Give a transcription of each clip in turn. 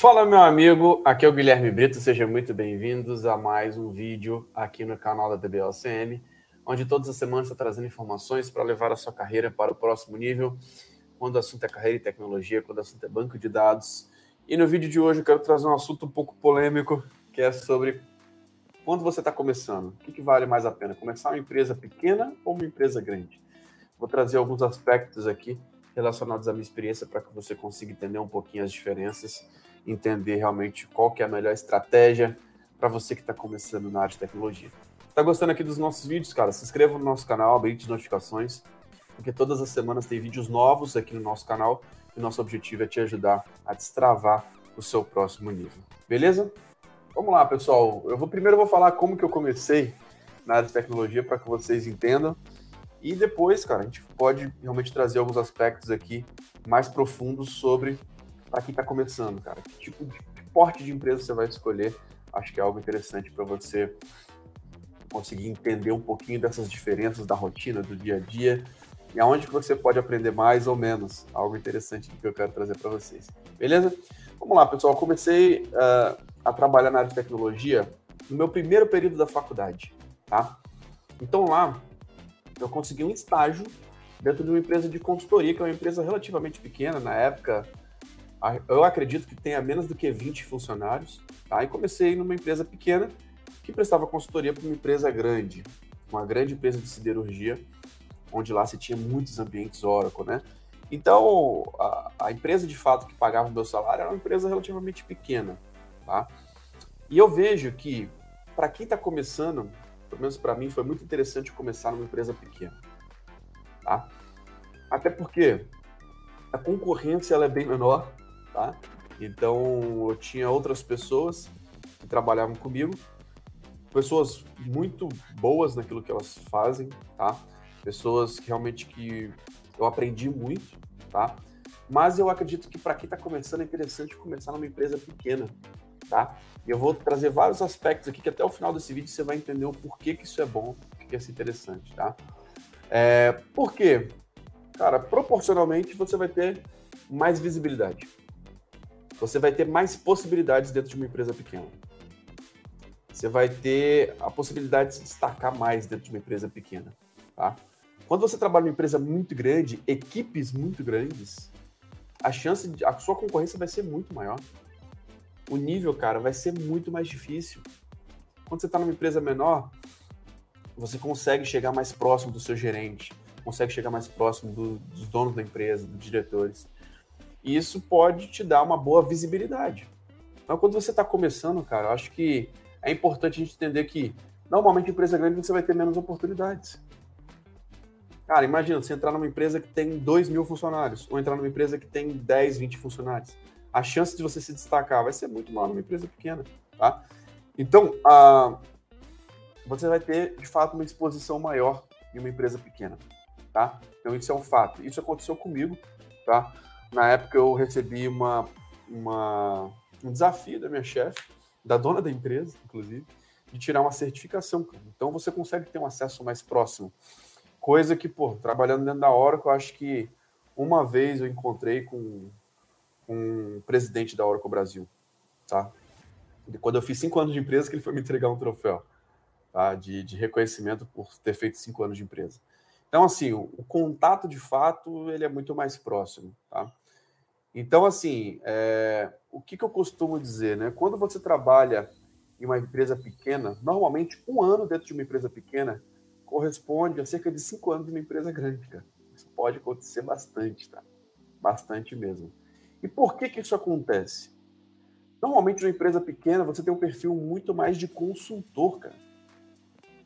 Fala, meu amigo, aqui é o Guilherme Brito, sejam muito bem-vindos a mais um vídeo aqui no canal da DBLCM, onde todas as semanas está trazendo informações para levar a sua carreira para o próximo nível, quando o assunto é carreira e tecnologia, quando o assunto é banco de dados. E no vídeo de hoje eu quero trazer um assunto um pouco polêmico, que é sobre quando você está começando, o que, que vale mais a pena, começar uma empresa pequena ou uma empresa grande? Vou trazer alguns aspectos aqui relacionados à minha experiência para que você consiga entender um pouquinho as diferenças entender realmente qual que é a melhor estratégia para você que está começando na área de tecnologia. Está gostando aqui dos nossos vídeos, cara? Se inscreva no nosso canal, habilite notificações, porque todas as semanas tem vídeos novos aqui no nosso canal e nosso objetivo é te ajudar a destravar o seu próximo nível. Beleza? Vamos lá, pessoal. Eu vou primeiro eu vou falar como que eu comecei na área de tecnologia para que vocês entendam. E depois, cara, a gente pode realmente trazer alguns aspectos aqui mais profundos sobre para quem está começando, cara. Que tipo de porte de empresa você vai escolher? Acho que é algo interessante para você conseguir entender um pouquinho dessas diferenças da rotina, do dia a dia e aonde que você pode aprender mais ou menos. Algo interessante que eu quero trazer para vocês. Beleza? Vamos lá, pessoal. Eu comecei uh, a trabalhar na área de tecnologia no meu primeiro período da faculdade, tá? Então lá eu consegui um estágio dentro de uma empresa de consultoria, que é uma empresa relativamente pequena na época eu acredito que tenha menos do que 20 funcionários, tá? E comecei numa empresa pequena que prestava consultoria para uma empresa grande, uma grande empresa de siderurgia, onde lá se tinha muitos ambientes Oracle, né? Então, a, a empresa de fato que pagava o meu salário era uma empresa relativamente pequena, tá? E eu vejo que, para quem está começando, pelo menos para mim, foi muito interessante começar numa empresa pequena, tá? Até porque a concorrência ela é bem menor, tá? Então eu tinha outras pessoas que trabalhavam comigo, pessoas muito boas naquilo que elas fazem, tá? Pessoas que realmente que eu aprendi muito, tá? Mas eu acredito que para quem está começando é interessante começar numa empresa pequena, tá? E eu vou trazer vários aspectos aqui que até o final desse vídeo você vai entender o porquê que isso é bom, que é interessante, tá? É, por quê? Cara, proporcionalmente você vai ter mais visibilidade você vai ter mais possibilidades dentro de uma empresa pequena. Você vai ter a possibilidade de se destacar mais dentro de uma empresa pequena, tá? Quando você trabalha numa empresa muito grande, equipes muito grandes, a chance de a sua concorrência vai ser muito maior. O nível, cara, vai ser muito mais difícil. Quando você está numa empresa menor, você consegue chegar mais próximo do seu gerente, consegue chegar mais próximo do, dos donos da empresa, dos diretores. E isso pode te dar uma boa visibilidade. Então, quando você está começando, cara, eu acho que é importante a gente entender que normalmente empresa grande você vai ter menos oportunidades. Cara, imagina você entrar numa empresa que tem 2 mil funcionários ou entrar numa empresa que tem 10, 20 funcionários. A chance de você se destacar vai ser muito maior numa empresa pequena, tá? Então, você vai ter, de fato, uma exposição maior em uma empresa pequena, tá? Então, isso é um fato. Isso aconteceu comigo, tá? Na época eu recebi uma, uma, um desafio da minha chefe, da dona da empresa, inclusive, de tirar uma certificação. Então você consegue ter um acesso mais próximo. Coisa que, pô, trabalhando dentro da Oracle, eu acho que uma vez eu encontrei com, com um presidente da Oracle Brasil, tá? Quando eu fiz cinco anos de empresa, que ele foi me entregar um troféu, tá? De, de reconhecimento por ter feito cinco anos de empresa. Então, assim, o, o contato de fato ele é muito mais próximo, tá? Então, assim, é, o que, que, eu costumo dizer, né? Quando você trabalha em uma empresa pequena, normalmente um ano dentro de uma empresa pequena corresponde a cerca de cinco anos de uma empresa grande, cara. Isso pode acontecer bastante, tá? Bastante mesmo. E por que que isso acontece? Normalmente, numa empresa pequena, você tem um perfil muito mais de consultor, cara.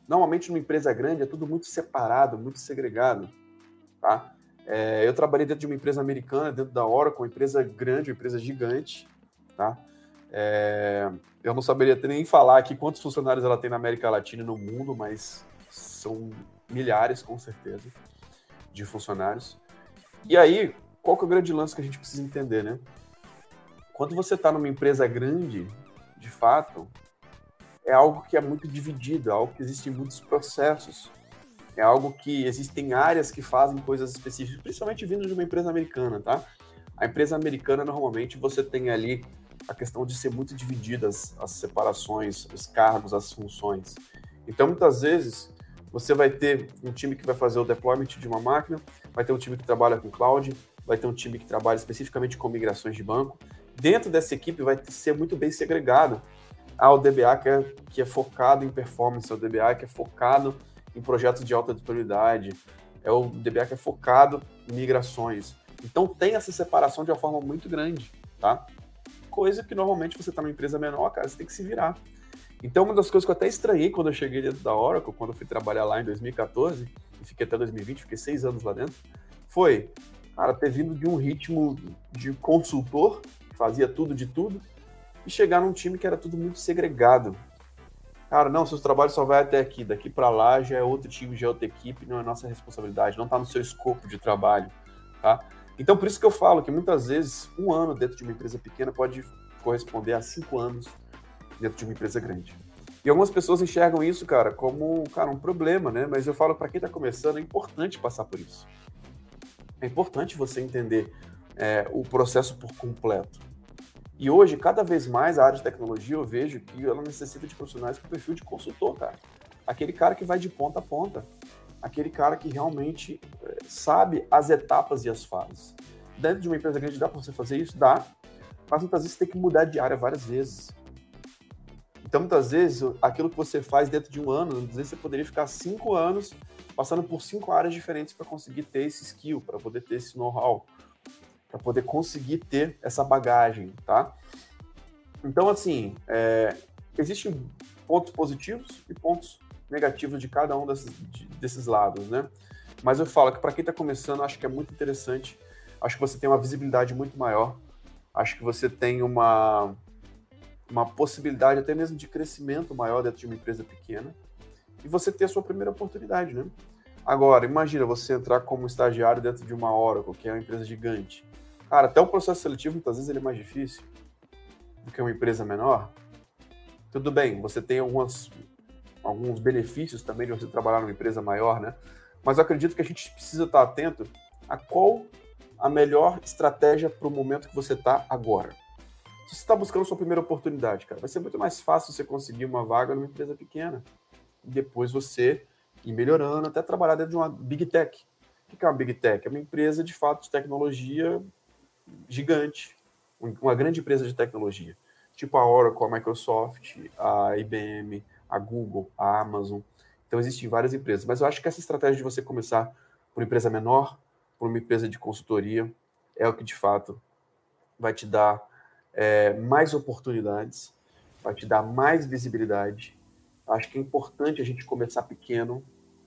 Normalmente, numa empresa grande, é tudo muito separado, muito segregado, tá? É, eu trabalhei dentro de uma empresa americana, dentro da Oracle, uma empresa grande, uma empresa gigante, tá? É, eu não saberia nem falar aqui quantos funcionários ela tem na América Latina e no mundo, mas são milhares, com certeza, de funcionários. E aí, qual que é o grande lance que a gente precisa entender, né? Quando você está numa empresa grande, de fato, é algo que é muito dividido, é algo que existem muitos processos, é algo que existem áreas que fazem coisas específicas, principalmente vindo de uma empresa americana, tá? A empresa americana, normalmente, você tem ali a questão de ser muito divididas as separações, os cargos, as funções. Então, muitas vezes, você vai ter um time que vai fazer o deployment de uma máquina, vai ter um time que trabalha com cloud, vai ter um time que trabalha especificamente com migrações de banco. Dentro dessa equipe vai ser muito bem segregado ao DBA que é, que é focado em performance, ao DBA que é focado em projetos de alta disponibilidade, é o DBA que é focado em migrações. Então tem essa separação de uma forma muito grande, tá? Coisa que normalmente você está numa empresa menor, cara, você tem que se virar. Então, uma das coisas que eu até estranhei quando eu cheguei dentro da Oracle, quando eu fui trabalhar lá em 2014, e fiquei até 2020, fiquei seis anos lá dentro, foi, cara, ter vindo de um ritmo de consultor, que fazia tudo de tudo, e chegar num time que era tudo muito segregado. Cara, não, seus trabalhos só vai até aqui, daqui para lá já é outro time, já é outra equipe, não é nossa responsabilidade, não está no seu escopo de trabalho, tá? Então, por isso que eu falo que muitas vezes um ano dentro de uma empresa pequena pode corresponder a cinco anos dentro de uma empresa grande. E algumas pessoas enxergam isso, cara, como cara, um problema, né? Mas eu falo para quem está começando, é importante passar por isso. É importante você entender é, o processo por completo. E hoje, cada vez mais, a área de tecnologia, eu vejo que ela necessita de profissionais com perfil de consultor, cara. Aquele cara que vai de ponta a ponta. Aquele cara que realmente é, sabe as etapas e as fases. Dentro de uma empresa grande, dá para você fazer isso? Dá. Mas muitas vezes você tem que mudar de área várias vezes. Então, muitas vezes, aquilo que você faz dentro de um ano, às vezes você poderia ficar cinco anos passando por cinco áreas diferentes para conseguir ter esse skill, para poder ter esse know-how, para poder conseguir ter essa bagagem, tá? Então, assim, é, existem pontos positivos e pontos negativos de cada um desses, de, desses lados, né? Mas eu falo que para quem está começando, acho que é muito interessante. Acho que você tem uma visibilidade muito maior. Acho que você tem uma uma possibilidade até mesmo de crescimento maior dentro de uma empresa pequena e você ter a sua primeira oportunidade, né? Agora, imagina você entrar como estagiário dentro de uma Oracle, que é uma empresa gigante. Cara, até o processo seletivo muitas vezes ele é mais difícil do que uma empresa menor. Tudo bem, você tem algumas, alguns benefícios também de você trabalhar numa empresa maior, né? Mas eu acredito que a gente precisa estar atento a qual a melhor estratégia para o momento que você está agora. Se você está buscando sua primeira oportunidade, cara, vai ser muito mais fácil você conseguir uma vaga numa empresa pequena. E depois você ir melhorando até trabalhar dentro de uma Big Tech. O que é uma Big Tech? É uma empresa de fato de tecnologia gigante, uma grande empresa de tecnologia, tipo a Oracle, a Microsoft, a IBM, a Google, a Amazon. Então existem várias empresas, mas eu acho que essa estratégia de você começar por uma empresa menor, por uma empresa de consultoria, é o que de fato vai te dar é, mais oportunidades, vai te dar mais visibilidade. Acho que é importante a gente começar pequeno,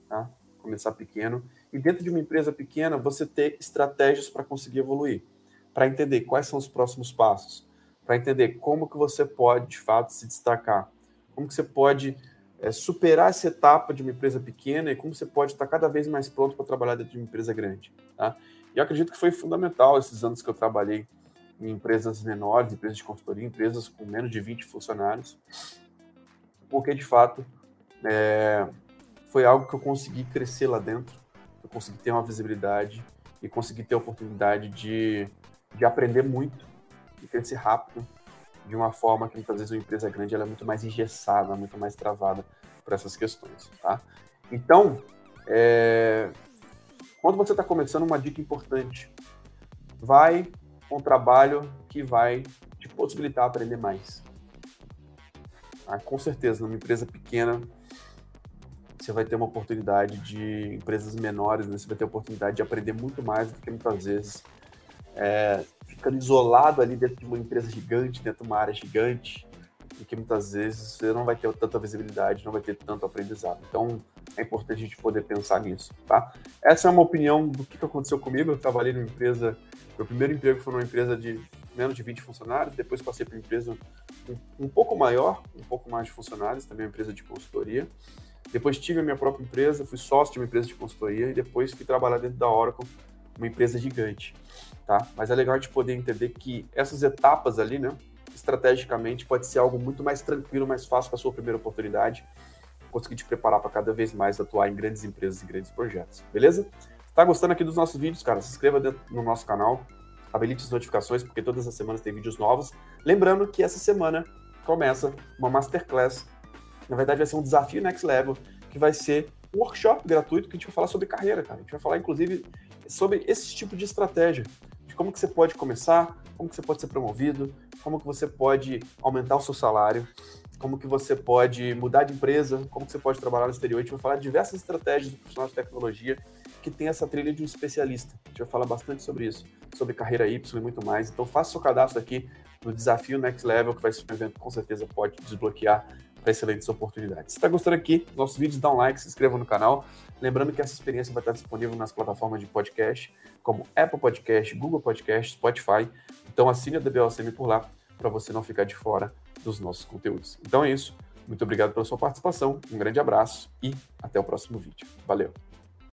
tá? Começar pequeno. E dentro de uma empresa pequena, você ter estratégias para conseguir evoluir, para entender quais são os próximos passos, para entender como que você pode, de fato, se destacar, como que você pode é, superar essa etapa de uma empresa pequena e como você pode estar cada vez mais pronto para trabalhar dentro de uma empresa grande, tá? E eu acredito que foi fundamental esses anos que eu trabalhei em empresas menores, empresas de consultoria, empresas com menos de 20 funcionários, porque de fato é, foi algo que eu consegui crescer lá dentro, eu consegui ter uma visibilidade e consegui ter a oportunidade de, de aprender muito e crescer rápido, de uma forma que muitas vezes uma empresa grande ela é muito mais engessada, muito mais travada por essas questões, tá? Então, é, quando você está começando, uma dica importante, vai um trabalho que vai te possibilitar aprender mais. Ah, com certeza, numa empresa pequena, você vai ter uma oportunidade de empresas menores, né? você vai ter a oportunidade de aprender muito mais do que muitas vezes é, ficando isolado ali dentro de uma empresa gigante, dentro de uma área gigante, e que muitas vezes você não vai ter tanta visibilidade, não vai ter tanto aprendizado. Então, é importante a gente poder pensar nisso, tá? Essa é uma opinião do que aconteceu comigo. Eu trabalhei numa empresa meu primeiro emprego foi numa empresa de menos de 20 funcionários, depois passei para uma empresa um, um, pouco maior, um pouco mais de funcionários, também uma empresa de consultoria. Depois tive a minha própria empresa, fui sócio de uma empresa de consultoria e depois fui trabalhar dentro da Oracle, uma empresa gigante, tá? Mas é legal gente poder entender que essas etapas ali, né, estrategicamente pode ser algo muito mais tranquilo, mais fácil para sua primeira oportunidade, conseguir te preparar para cada vez mais atuar em grandes empresas e grandes projetos, beleza? Tá gostando aqui dos nossos vídeos, cara? Se inscreva no nosso canal, habilite as notificações, porque todas as semanas tem vídeos novos. Lembrando que essa semana começa uma masterclass. Na verdade, vai ser um desafio next level, que vai ser um workshop gratuito que a gente vai falar sobre carreira, cara. A gente vai falar, inclusive, sobre esse tipo de estratégia, de como que você pode começar, como que você pode ser promovido, como que você pode aumentar o seu salário, como que você pode mudar de empresa, como que você pode trabalhar no exterior. A gente vai falar de diversas estratégias do profissional de tecnologia que tem essa trilha de um especialista. A gente vai falar bastante sobre isso, sobre carreira Y e muito mais. Então faça seu cadastro aqui no Desafio Next Level, que vai ser um evento que com certeza pode desbloquear para excelentes oportunidades. Se está gostando aqui, nossos vídeos, dá um like, se inscreva no canal. Lembrando que essa experiência vai estar disponível nas plataformas de podcast, como Apple Podcast, Google Podcast, Spotify. Então assine a DBOCM por lá, para você não ficar de fora dos nossos conteúdos. Então é isso. Muito obrigado pela sua participação, um grande abraço e até o próximo vídeo. Valeu!